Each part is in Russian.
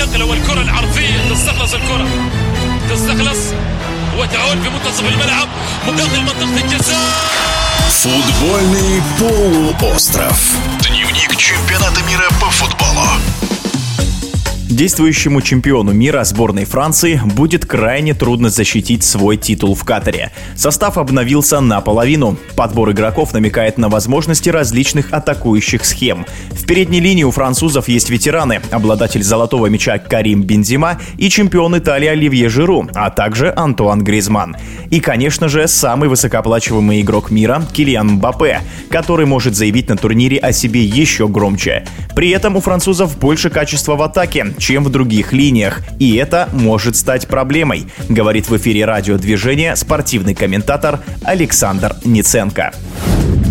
النقله والكره العرضيه تستخلص الكره تستخلص وتعود في منتصف الملعب مقابل منطقه الجزاء Футбольный полуостров. Дневник чемпионата мира по футболу. Действующему чемпиону мира сборной Франции будет крайне трудно защитить свой титул в Катаре. Состав обновился наполовину. Подбор игроков намекает на возможности различных атакующих схем. В передней линии у французов есть ветераны, обладатель золотого мяча Карим Бензима и чемпион Италии Оливье Жиру, а также Антуан Гризман. И, конечно же, самый высокооплачиваемый игрок мира Килиан Мбаппе, который может заявить на турнире о себе еще громче. При этом у французов больше качества в атаке, чем в других линиях, и это может стать проблемой, говорит в эфире радиодвижения спортивный комментатор Александр Ниценко.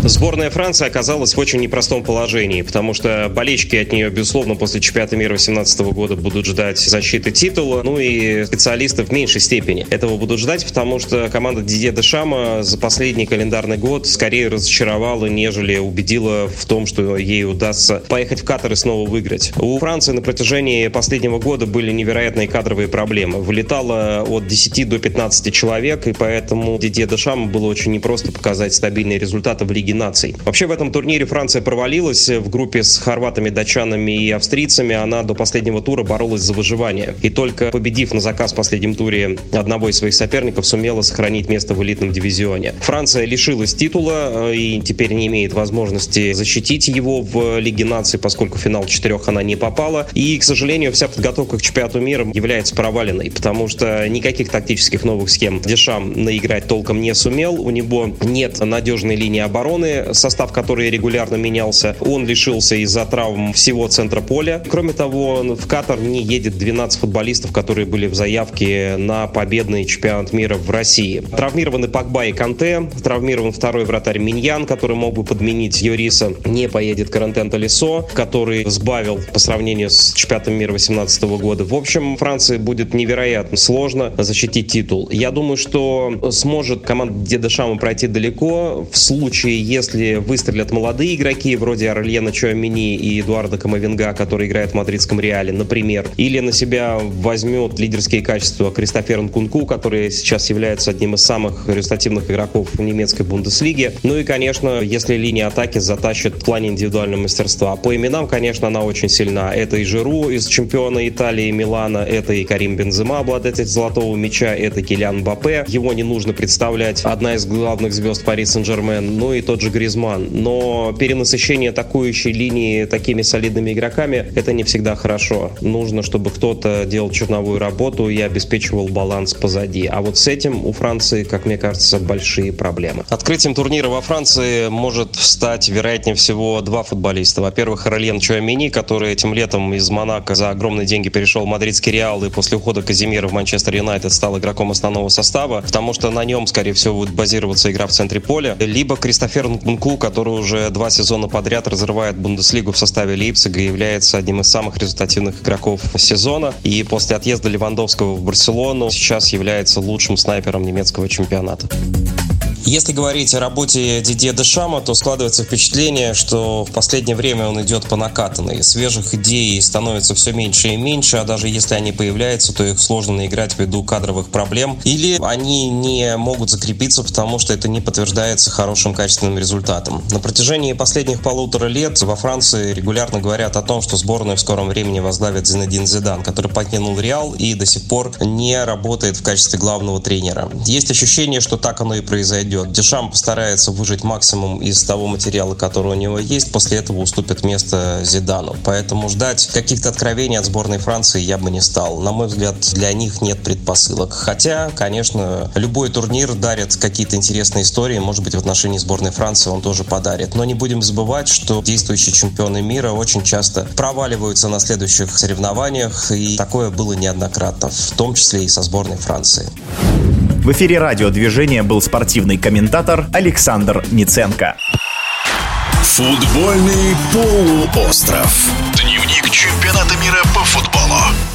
Сборная Франции оказалась в очень непростом положении, потому что болельщики от нее, безусловно, после чемпионата мира 2018 года будут ждать защиты титула, ну и специалисты в меньшей степени этого будут ждать, потому что команда Дидье Дешама за последний календарный год скорее разочаровала, нежели убедила в том, что ей удастся поехать в Катар и снова выиграть. У Франции на протяжении последнего года были невероятные кадровые проблемы. Вылетало от 10 до 15 человек, и поэтому Дидье Дешаму было очень непросто показать стабильные результаты в Лиге Лиги наций. Вообще в этом турнире Франция провалилась в группе с хорватами, датчанами и австрийцами. Она до последнего тура боролась за выживание. И только победив на заказ в последнем туре одного из своих соперников, сумела сохранить место в элитном дивизионе. Франция лишилась титула э, и теперь не имеет возможности защитить его в Лиге наций, поскольку в финал четырех она не попала. И, к сожалению, вся подготовка к чемпионату мира является проваленной, потому что никаких тактических новых схем Дешам наиграть толком не сумел. У него нет надежной линии обороны, обороны, состав который регулярно менялся. Он лишился из-за травм всего центра поля. Кроме того, в Катар не едет 12 футболистов, которые были в заявке на победный чемпионат мира в России. Травмированы Пакба и Канте, травмирован второй вратарь Миньян, который мог бы подменить Юриса. Не поедет Карантен Талисо, который сбавил по сравнению с чемпионатом мира 2018 года. В общем, Франции будет невероятно сложно защитить титул. Я думаю, что сможет команда Дедашама пройти далеко в случае, если выстрелят молодые игроки, вроде Орлена Чуамини и Эдуарда Камовинга, который играет в мадридском Реале, например, или на себя возьмет лидерские качества Кристофер Нкунку, который сейчас является одним из самых результативных игроков в немецкой Бундеслиге. Ну и, конечно, если линия атаки затащит в плане индивидуального мастерства. По именам, конечно, она очень сильна. Это и Жиру из чемпиона Италии Милана, это и Карим Бензема, обладатель золотого мяча, это Килиан Бапе. Его не нужно представлять. Одна из главных звезд Пари Сен-Жермен. Ну и тот тот же Гризман. Но перенасыщение атакующей линии такими солидными игроками – это не всегда хорошо. Нужно, чтобы кто-то делал черновую работу и обеспечивал баланс позади. А вот с этим у Франции, как мне кажется, большие проблемы. Открытием турнира во Франции может стать, вероятнее всего, два футболиста. Во-первых, Ролен Чуамини, который этим летом из Монако за огромные деньги перешел в мадридский Реал и после ухода Казимира в Манчестер Юнайтед стал игроком основного состава, потому что на нем, скорее всего, будет базироваться игра в центре поля. Либо Кристофер Нкунку, который уже два сезона подряд разрывает Бундеслигу в составе Лейпцига и является одним из самых результативных игроков сезона. И после отъезда Левандовского в Барселону сейчас является лучшим снайпером немецкого чемпионата. Если говорить о работе Дидье Дешама, то складывается впечатление, что в последнее время он идет по накатанной. Свежих идей становится все меньше и меньше, а даже если они появляются, то их сложно наиграть ввиду кадровых проблем. Или они не могут закрепиться, потому что это не подтверждается хорошим качественным результатом. На протяжении последних полутора лет во Франции регулярно говорят о том, что сборную в скором времени возглавит Зинедин Зидан, который покинул Реал и до сих пор не работает в качестве главного тренера. Есть ощущение, что так оно и произойдет идет. Дешам постарается выжить максимум из того материала, который у него есть, после этого уступит место Зидану. Поэтому ждать каких-то откровений от сборной Франции я бы не стал. На мой взгляд, для них нет предпосылок. Хотя, конечно, любой турнир дарит какие-то интересные истории. Может быть, в отношении сборной Франции он тоже подарит. Но не будем забывать, что действующие чемпионы мира очень часто проваливаются на следующих соревнованиях. И такое было неоднократно, в том числе и со сборной Франции. В эфире радиодвижения был спортивный комментатор Александр Ниценко. Футбольный полуостров. Дневник чемпионата мира по футболу.